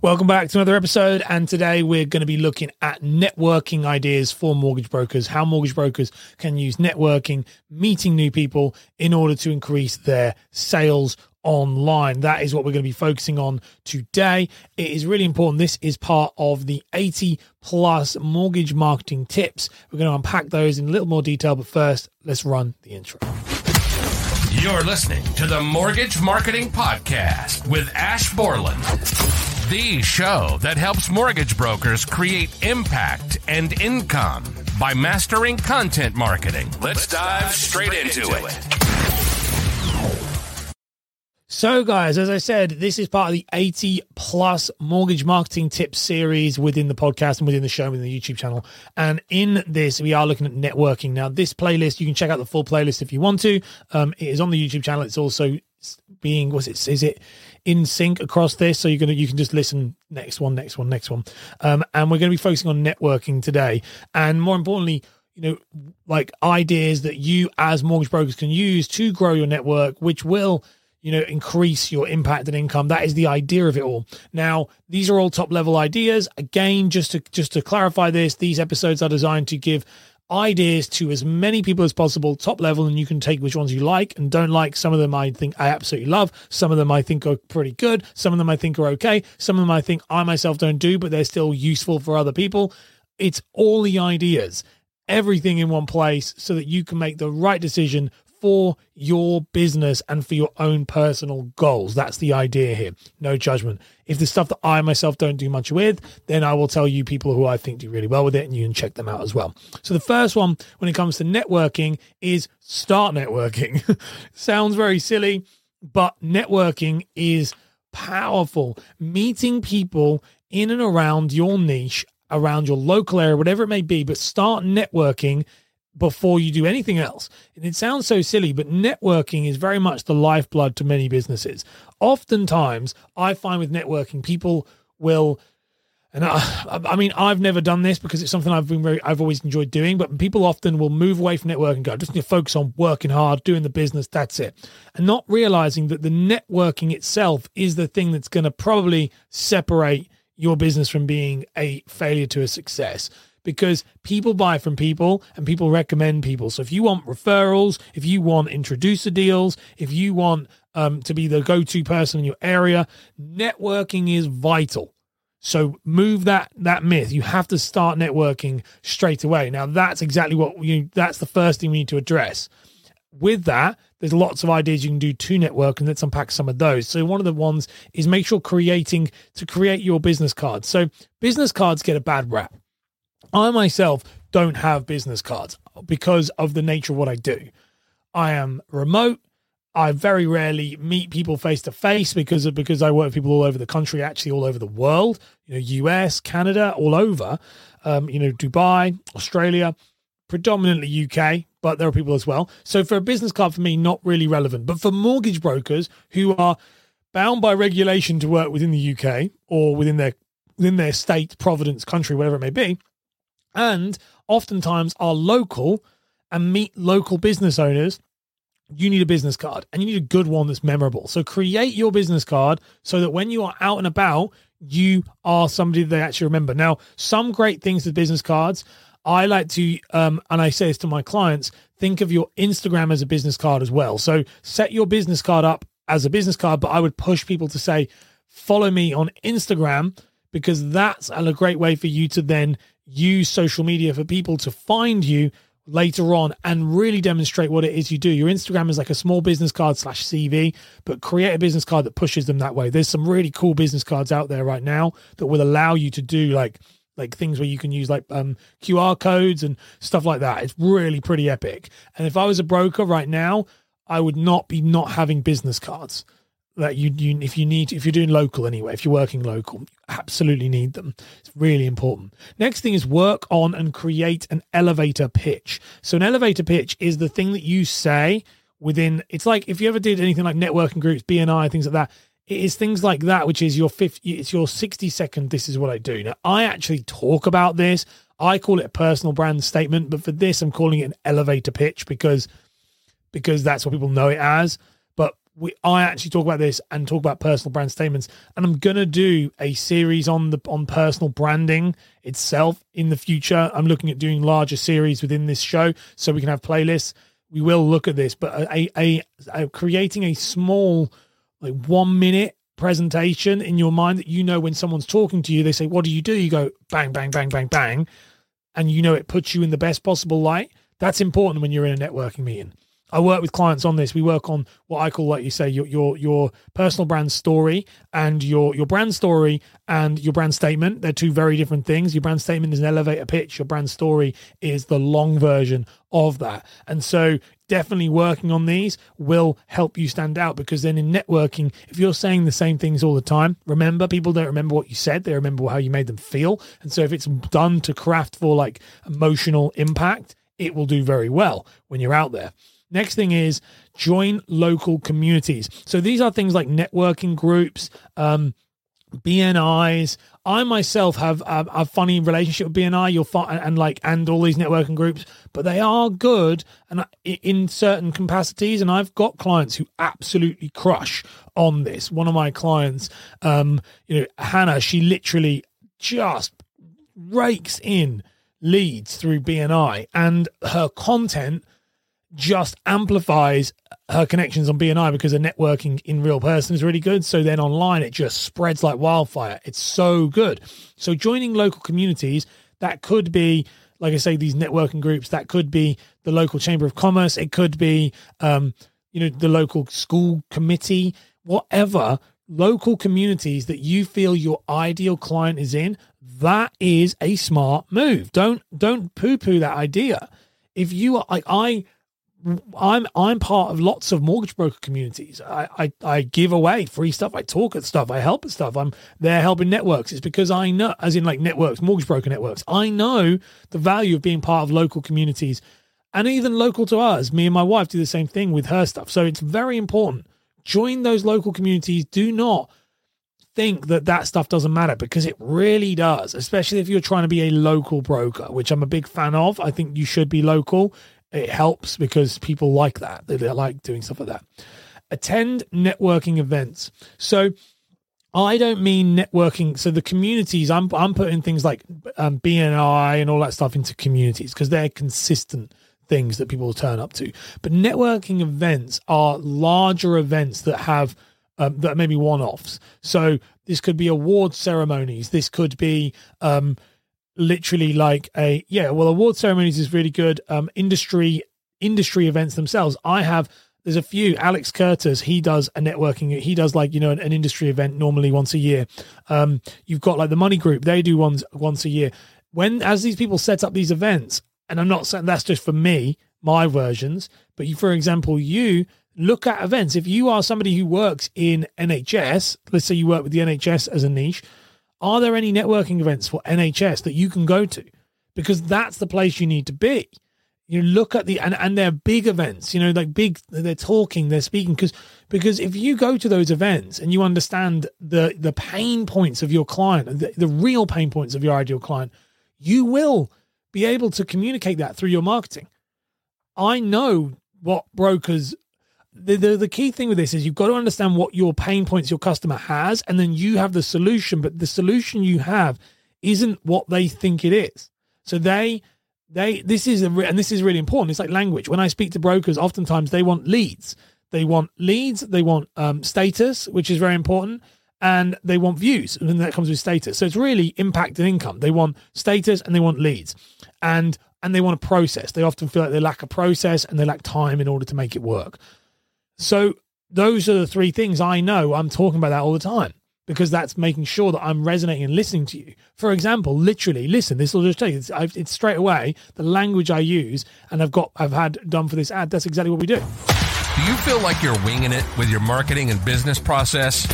Welcome back to another episode. And today we're going to be looking at networking ideas for mortgage brokers, how mortgage brokers can use networking, meeting new people in order to increase their sales online. That is what we're going to be focusing on today. It is really important. This is part of the 80 plus mortgage marketing tips. We're going to unpack those in a little more detail. But first, let's run the intro. You're listening to the Mortgage Marketing Podcast with Ash Borland, the show that helps mortgage brokers create impact and income by mastering content marketing. Let's dive straight into it. So, guys, as I said, this is part of the 80 plus mortgage marketing tips series within the podcast and within the show, within the YouTube channel. And in this, we are looking at networking. Now, this playlist, you can check out the full playlist if you want to. Um, it is on the YouTube channel. It's also being, was it, is it in sync across this? So you're to, you can just listen next one, next one, next one. Um, and we're to be focusing on networking today. And more importantly, you know, like ideas that you as mortgage brokers can use to grow your network, which will you know increase your impact and income that is the idea of it all now these are all top level ideas again just to just to clarify this these episodes are designed to give ideas to as many people as possible top level and you can take which ones you like and don't like. Some of them i think i absolutely love. Some of them i think are pretty good. Some of them i think are okay. Some of them i think i myself don't do but they're still useful for other people. It's all the ideas everything in one place so that you can make the right decision for your business and for your own personal goals. That's the idea here. No judgment. If the stuff that I myself don't do much with, then I will tell you people who I think do really well with it and you can check them out as well. So the first one when it comes to networking is start networking. Sounds very silly, but networking is powerful. Meeting people in and around your niche, around your local area, whatever it may be, but start networking before you do anything else. And it sounds so silly, but networking is very much the lifeblood to many businesses. Oftentimes, I find with networking, people will. And I, I mean, I've never done this because it's something I've been very, I've always enjoyed doing. But people often will move away from networking, go just need to focus on working hard, doing the business. That's it, and not realizing that the networking itself is the thing that's going to probably separate your business from being a failure to a success because people buy from people and people recommend people. So if you want referrals, if you want introducer deals, if you want um, to be the go to person in your area, networking is vital. So move that that myth. You have to start networking straight away. Now that's exactly what you. That's the first thing we need to address. With that, there's lots of ideas you can do to network, and let's unpack some of those. So one of the ones is make sure creating to create your business cards. So business cards get a bad rap. I myself don't have business cards because of the nature of what I do. I am remote. I very rarely meet people face to face because of, because I work with people all over the country, actually all over the world. You know, US, Canada, all over. Um, you know, Dubai, Australia, predominantly UK, but there are people as well. So for a business card, for me, not really relevant. But for mortgage brokers who are bound by regulation to work within the UK or within their within their state, providence, country, whatever it may be, and oftentimes are local and meet local business owners, you need a business card and you need a good one that's memorable. So create your business card so that when you are out and about, you are somebody they actually remember. Now, some great things with business cards. I like to, um, and I say this to my clients, think of your Instagram as a business card as well. So set your business card up as a business card, but I would push people to say, follow me on Instagram because that's a great way for you to then use social media for people to find you later on and really demonstrate what it is you do. Your Instagram is like a small business card slash CV, but create a business card that pushes them that way. There's some really cool business cards out there right now that will allow you to do like like things where you can use like um, QR codes and stuff like that. It's really pretty epic. And if I was a broker right now, I would not be not having business cards that you, you if you need if you're doing local anyway if you're working local you absolutely need them. It's really important. Next thing is work on and create an elevator pitch. So an elevator pitch is the thing that you say within it's like if you ever did anything like networking groups bni things like that it is things like that which is your 50 it's your 60 second this is what i do. Now i actually talk about this. I call it a personal brand statement but for this i'm calling it an elevator pitch because because that's what people know it as we I actually talk about this and talk about personal brand statements, and I'm gonna do a series on the on personal branding itself in the future. I'm looking at doing larger series within this show so we can have playlists. We will look at this, but a a, a creating a small like one minute presentation in your mind that you know when someone's talking to you, they say, What do you do? You go bang, bang, bang, bang, bang. And you know it puts you in the best possible light. That's important when you're in a networking meeting. I work with clients on this. We work on what I call, like you say, your your your personal brand story and your your brand story and your brand statement. They're two very different things. Your brand statement is an elevator pitch. Your brand story is the long version of that. And so definitely working on these will help you stand out because then in networking, if you're saying the same things all the time, remember people don't remember what you said, they remember how you made them feel. And so if it's done to craft for like emotional impact, it will do very well when you're out there. Next thing is join local communities. So these are things like networking groups, um, BNIs. I myself have a, a, funny relationship with BNI. You'll find and like and all these networking groups, but they are good and in certain capacities. And I've got clients who absolutely crush on this. One of my clients, um, you know, Hannah, she literally just rakes in leads through BNI, and her content just amplifies her connections on BNI because the networking in real person is really good. So then online, it just spreads like wildfire. It's so good. So joining local communities, that could be, like I say, these networking groups. That could be the local chamber of commerce. It could be, um, you know, the local school committee, whatever local communities that you feel your ideal client is in. That is a smart move. Don't don't poo poo that idea. If you are like I I'm I'm part of lots of mortgage broker communities. I, I, I give away free stuff. I talk at stuff. I help at stuff. I'm there helping networks. It's because I know, as in like networks, mortgage broker networks. I know the value of being part of local communities, and even local to us. Me and my wife do the same thing with her stuff. So it's very important. Join those local communities. Do not think that that stuff doesn't matter because it really does, especially if you're trying to be a local broker, which I'm a big fan of. I think you should be local it helps because people like that. They, they like doing stuff like that. Attend networking events. So I don't mean networking. So the communities, I'm I'm putting things like um, BNI and all that stuff into communities because they're consistent things that people will turn up to. But networking events are larger events that have um, that maybe one-offs. So this could be award ceremonies. This could be um, literally like a yeah well award ceremonies is really good. Um industry industry events themselves. I have there's a few. Alex curtis he does a networking he does like you know an, an industry event normally once a year. Um you've got like the money group they do ones once a year. When as these people set up these events and i'm not saying that's just for me my versions but you, for example you look at events. If you are somebody who works in nhs let's say you work with the nhs as a niche are there any networking events for NHS that you can go to? Because that's the place you need to be. You look at the and, and they're big events, you know, like big they're talking, they're speaking because because if you go to those events and you understand the the pain points of your client, the, the real pain points of your ideal client, you will be able to communicate that through your marketing. I know what brokers the, the, the key thing with this is you've got to understand what your pain points your customer has, and then you have the solution. But the solution you have isn't what they think it is. So they they this is a, and this is really important. It's like language. When I speak to brokers, oftentimes they want leads. They want leads. They want um, status, which is very important, and they want views, and that comes with status. So it's really impact and income. They want status and they want leads, and and they want a process. They often feel like they lack a process and they lack time in order to make it work. So those are the three things I know. I'm talking about that all the time because that's making sure that I'm resonating and listening to you. For example, literally, listen. This will just take it's, it's straight away the language I use, and I've got I've had done for this ad. That's exactly what we do. Do you feel like you're winging it with your marketing and business process?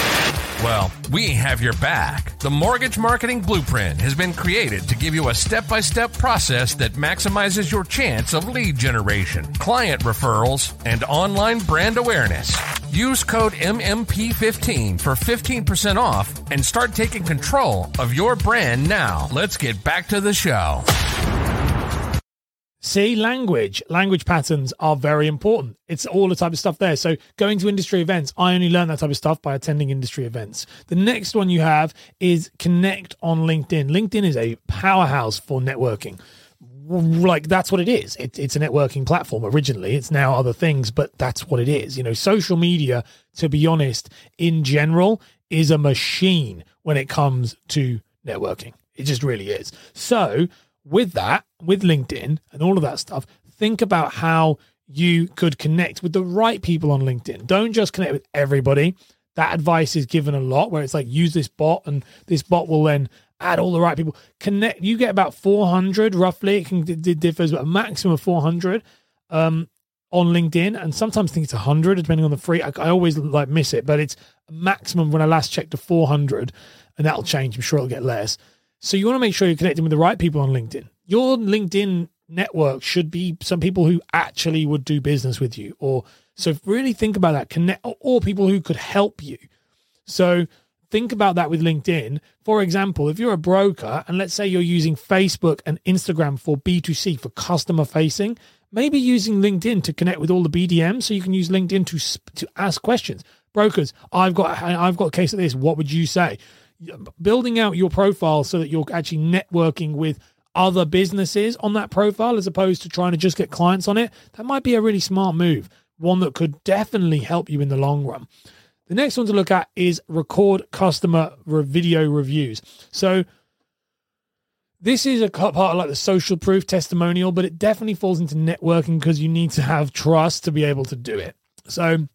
Well, we have your back. The Mortgage Marketing Blueprint has been created to give you a step by step process that maximizes your chance of lead generation, client referrals, and online brand awareness. Use code MMP15 for 15% off and start taking control of your brand now. Let's get back to the show. See, language, language patterns are very important. It's all the type of stuff there. So, going to industry events, I only learn that type of stuff by attending industry events. The next one you have is connect on LinkedIn. LinkedIn is a powerhouse for networking. Like, that's what it is. It, it's a networking platform originally. It's now other things, but that's what it is. You know, social media, to be honest, in general, is a machine when it comes to networking. It just really is. So, with that, with LinkedIn and all of that stuff, think about how you could connect with the right people on LinkedIn. Don't just connect with everybody. That advice is given a lot where it's like use this bot and this bot will then add all the right people. Connect. You get about 400 roughly. It can it differs, but a maximum of 400 um, on LinkedIn, and sometimes think it's 100 depending on the free. I, I always like miss it, but it's maximum when I last checked to 400, and that'll change. I'm sure it'll get less. So you want to make sure you're connecting with the right people on LinkedIn. Your LinkedIn network should be some people who actually would do business with you or so really think about that connect or people who could help you. So think about that with LinkedIn. For example, if you're a broker and let's say you're using Facebook and Instagram for B2C for customer facing, maybe using LinkedIn to connect with all the BDMs so you can use LinkedIn to to ask questions. Brokers, I've got I've got a case of this. What would you say? Building out your profile so that you're actually networking with other businesses on that profile as opposed to trying to just get clients on it, that might be a really smart move, one that could definitely help you in the long run. The next one to look at is record customer video reviews. So, this is a part of like the social proof testimonial, but it definitely falls into networking because you need to have trust to be able to do it. So,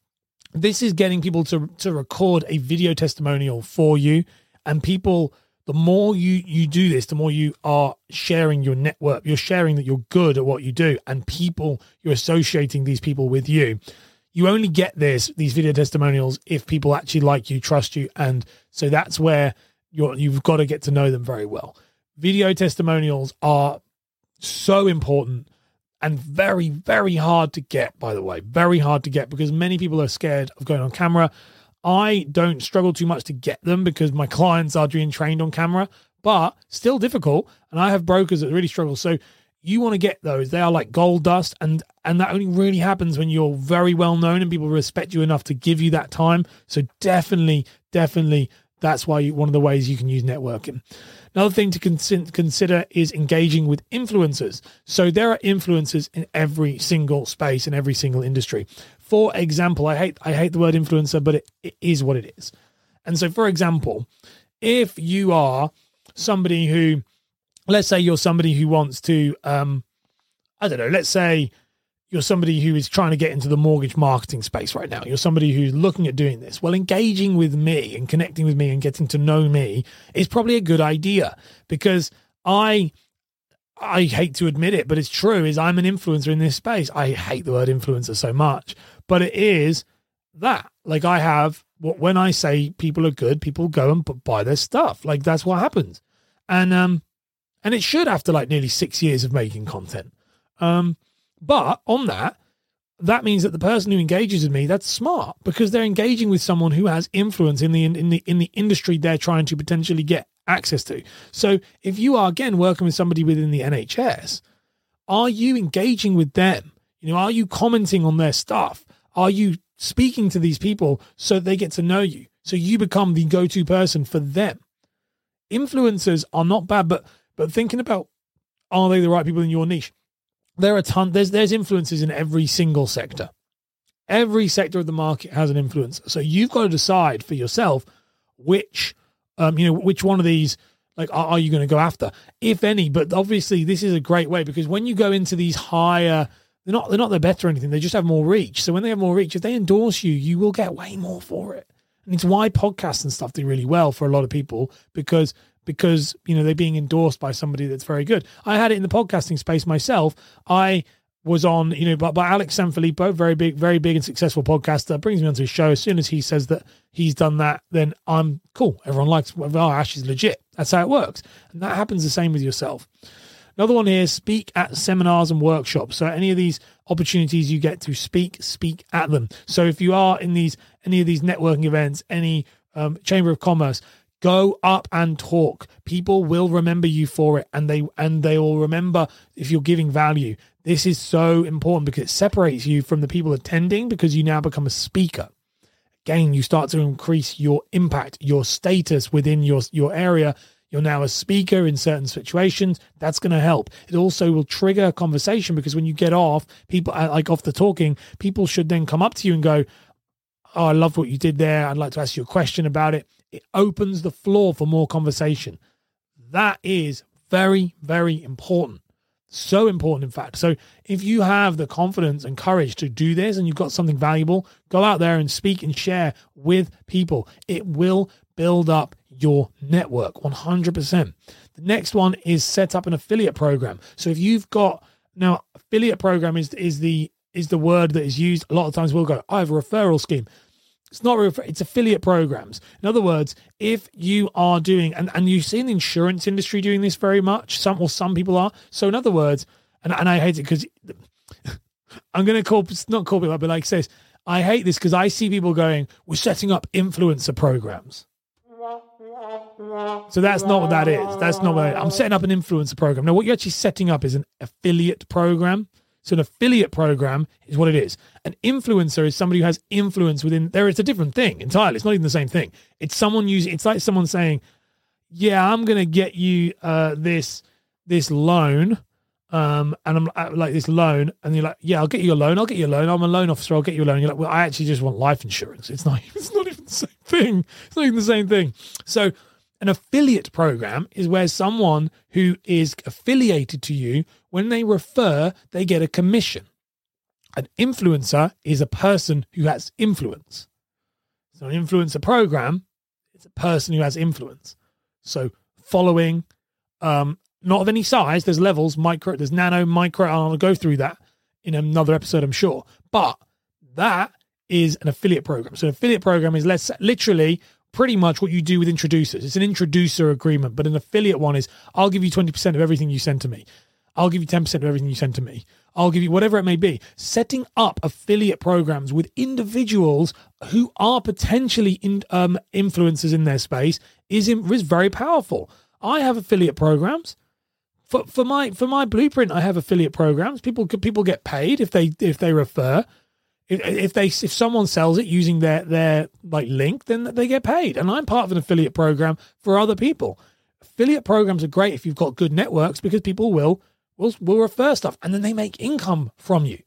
this is getting people to, to record a video testimonial for you and people the more you you do this the more you are sharing your network. You're sharing that you're good at what you do and people you're associating these people with you. You only get this these video testimonials if people actually like you trust you. And so that's where you're you've got to get to know them very well. Video testimonials are so important and very very hard to get by the way. Very hard to get because many people are scared of going on camera I don't struggle too much to get them because my clients are being trained on camera, but still difficult. And I have brokers that really struggle. So you want to get those. They are like gold dust, and and that only really happens when you're very well known and people respect you enough to give you that time. So definitely, definitely, that's why you, one of the ways you can use networking. Another thing to consider is engaging with influencers. So there are influencers in every single space in every single industry. For example, I hate I hate the word influencer, but it, it is what it is. And so, for example, if you are somebody who, let's say, you're somebody who wants to, um, I don't know, let's say you're somebody who is trying to get into the mortgage marketing space right now. You're somebody who's looking at doing this. Well, engaging with me and connecting with me and getting to know me is probably a good idea because I I hate to admit it, but it's true, is I'm an influencer in this space. I hate the word influencer so much, but it is that. Like I have what when I say people are good, people go and buy their stuff. Like that's what happens. And um and it should after like nearly six years of making content. Um, but on that, that means that the person who engages with me that's smart because they're engaging with someone who has influence in the in the in the industry they're trying to potentially get access to. So if you are again working with somebody within the NHS, are you engaging with them? You know, are you commenting on their stuff? Are you speaking to these people so they get to know you? So you become the go-to person for them. Influencers are not bad, but but thinking about are they the right people in your niche? There are ton there's there's influences in every single sector. Every sector of the market has an influence. So you've got to decide for yourself which um, you know, which one of these like are, are you going to go after, if any? But obviously, this is a great way because when you go into these higher, they're not they're not the better or anything. They just have more reach. So when they have more reach, if they endorse you, you will get way more for it. And it's why podcasts and stuff do really well for a lot of people because because you know they're being endorsed by somebody that's very good. I had it in the podcasting space myself. I was on, you know, by, by Alex Sanfilippo, very big, very big and successful podcaster, brings me onto his show. As soon as he says that he's done that, then I'm cool. Everyone likes, oh, Ash is legit. That's how it works. And that happens the same with yourself. Another one here, speak at seminars and workshops. So any of these opportunities you get to speak, speak at them. So if you are in these, any of these networking events, any um, chamber of commerce, go up and talk people will remember you for it and they and they will remember if you're giving value This is so important because it separates you from the people attending because you now become a speaker. Again, you start to increase your impact, your status within your, your area. You're now a speaker in certain situations. That's going to help. It also will trigger a conversation because when you get off, people uh, like off the talking, people should then come up to you and go, Oh, I love what you did there. I'd like to ask you a question about it. It opens the floor for more conversation. That is very, very important. So important, in fact. So, if you have the confidence and courage to do this and you've got something valuable, go out there and speak and share with people. It will build up your network 100%. The next one is set up an affiliate program. So, if you've got now, affiliate program is, is the is the word that is used a lot of times. We'll go, I have a referral scheme. It's not refer- it's affiliate programs. In other words, if you are doing and, and you see in the insurance industry doing this very much, some or some people are. So in other words, and, and I hate it because I'm gonna call not call people but like says, I hate this because I see people going, We're setting up influencer programs. So that's not what that is. That's not what I'm setting up an influencer program. Now, what you're actually setting up is an affiliate program. So an affiliate program is what it is. An influencer is somebody who has influence within there. It's a different thing entirely. It's not even the same thing. It's someone using. It's like someone saying, "Yeah, I'm going to get you uh, this this loan." Um, and I'm uh, like this loan, and you're like, yeah, I'll get you a loan. I'll get you a loan. I'm a loan officer. I'll get you a loan. You're like, well, I actually just want life insurance. It's not. It's not even the same thing. It's not even the same thing. So, an affiliate program is where someone who is affiliated to you, when they refer, they get a commission. An influencer is a person who has influence. So, an influencer program is a person who has influence. So, following, um, not of any size. There's levels, micro, there's nano, micro. and I'll go through that in another episode, I'm sure. But that is an affiliate program. So, an affiliate program is less literally pretty much what you do with introducers. It's an introducer agreement, but an affiliate one is I'll give you 20% of everything you send to me. I'll give you 10% of everything you send to me. I'll give you whatever it may be. Setting up affiliate programs with individuals who are potentially in, um, influencers in their space is, in, is very powerful. I have affiliate programs for for my for my blueprint i have affiliate programs people people get paid if they if they refer if, they if someone sells it using their their like link then they get paid. And i'm part of an affiliate program for other people. Affiliate programs are great if you've got good networks because people will will will refer stuff and then they make income from you.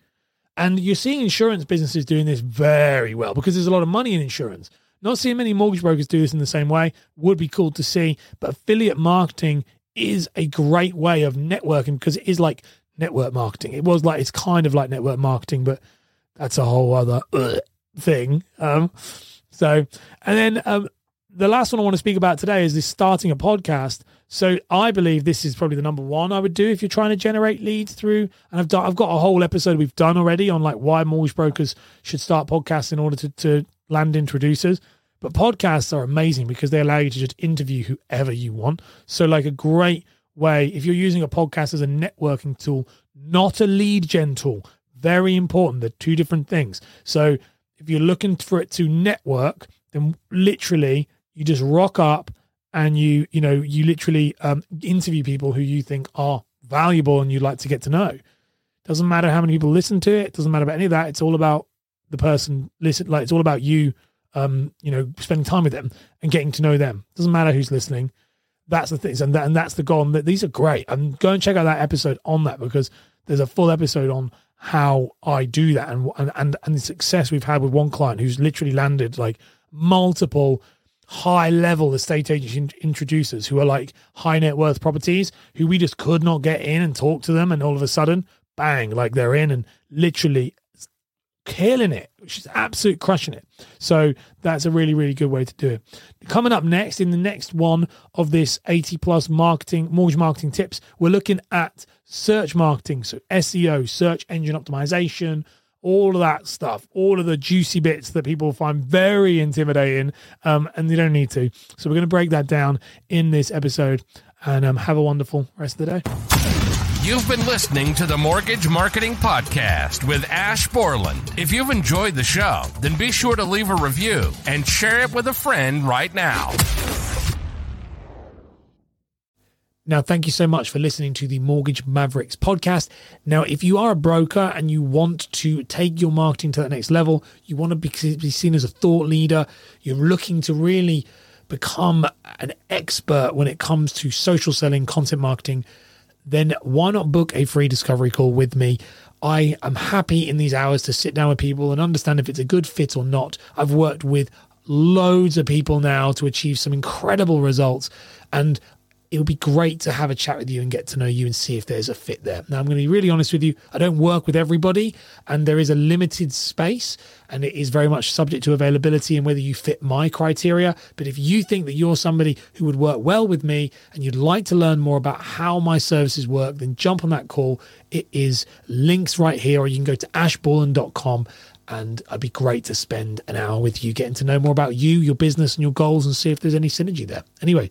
And you're seeing insurance businesses doing this very well because there's a lot of money in insurance. Not seeing many mortgage brokers do this in the same way. Would be cool to see. But affiliate marketing is a great way of networking because it is like network marketing. It was like it's kind of like network marketing, but that's a whole other uh, thing. Um, so, and then um, the last one I want to speak about today is this starting a podcast. So I believe this is probably the number one I would do if you're trying to generate leads through. And I've done, I've got a whole episode we've done already on like why mortgage brokers should start podcasts in order to, to land introducers. But podcasts are amazing because they allow you to just interview whoever you want. So, like a great way, if you're using a podcast as a networking tool, not a lead gen tool, very important. They're two different things. So, if you're looking for it to network, then literally you just rock up and you, you know, you literally um, interview people who you think are valuable and you'd like to get to know. Doesn't matter how many people listen to it. Doesn't matter about any of that. It's all about the person listen. Like it's all about you um, you know, spending time with them and getting to know them. Doesn't matter who's listening. That's the things, and that, and that's the goal. And these are great. And go and check out that episode on that because there's a full episode on how I do that and and and, and the success we've had with one client who's literally landed like multiple high level estate agent introducers who are like high net worth properties who we just could not get in and talk to them and all of a sudden bang like they're in and literally killing it. She's absolutely crushing it. So that's a really, really good way to do it. Coming up next, in the next one of this 80 plus marketing, mortgage marketing tips, we're looking at search marketing. So SEO, search engine optimization, all of that stuff, all of the juicy bits that people find very intimidating um, and they don't need to. So we're going to break that down in this episode and um, have a wonderful rest of the day. You've been listening to the Mortgage Marketing Podcast with Ash Borland. If you've enjoyed the show, then be sure to leave a review and share it with a friend right now. Now, thank you so much for listening to the Mortgage Mavericks podcast. Now, if you are a broker and you want to take your marketing to the next level, you want to be seen as a thought leader, you're looking to really become an expert when it comes to social selling, content marketing, then why not book a free discovery call with me? I am happy in these hours to sit down with people and understand if it's a good fit or not. I've worked with loads of people now to achieve some incredible results. And it would be great to have a chat with you and get to know you and see if there's a fit there. Now, I'm going to be really honest with you. I don't work with everybody, and there is a limited space, and it is very much subject to availability and whether you fit my criteria. But if you think that you're somebody who would work well with me and you'd like to learn more about how my services work, then jump on that call. It is links right here, or you can go to ashborland.com and it'd be great to spend an hour with you getting to know more about you, your business, and your goals and see if there's any synergy there. Anyway,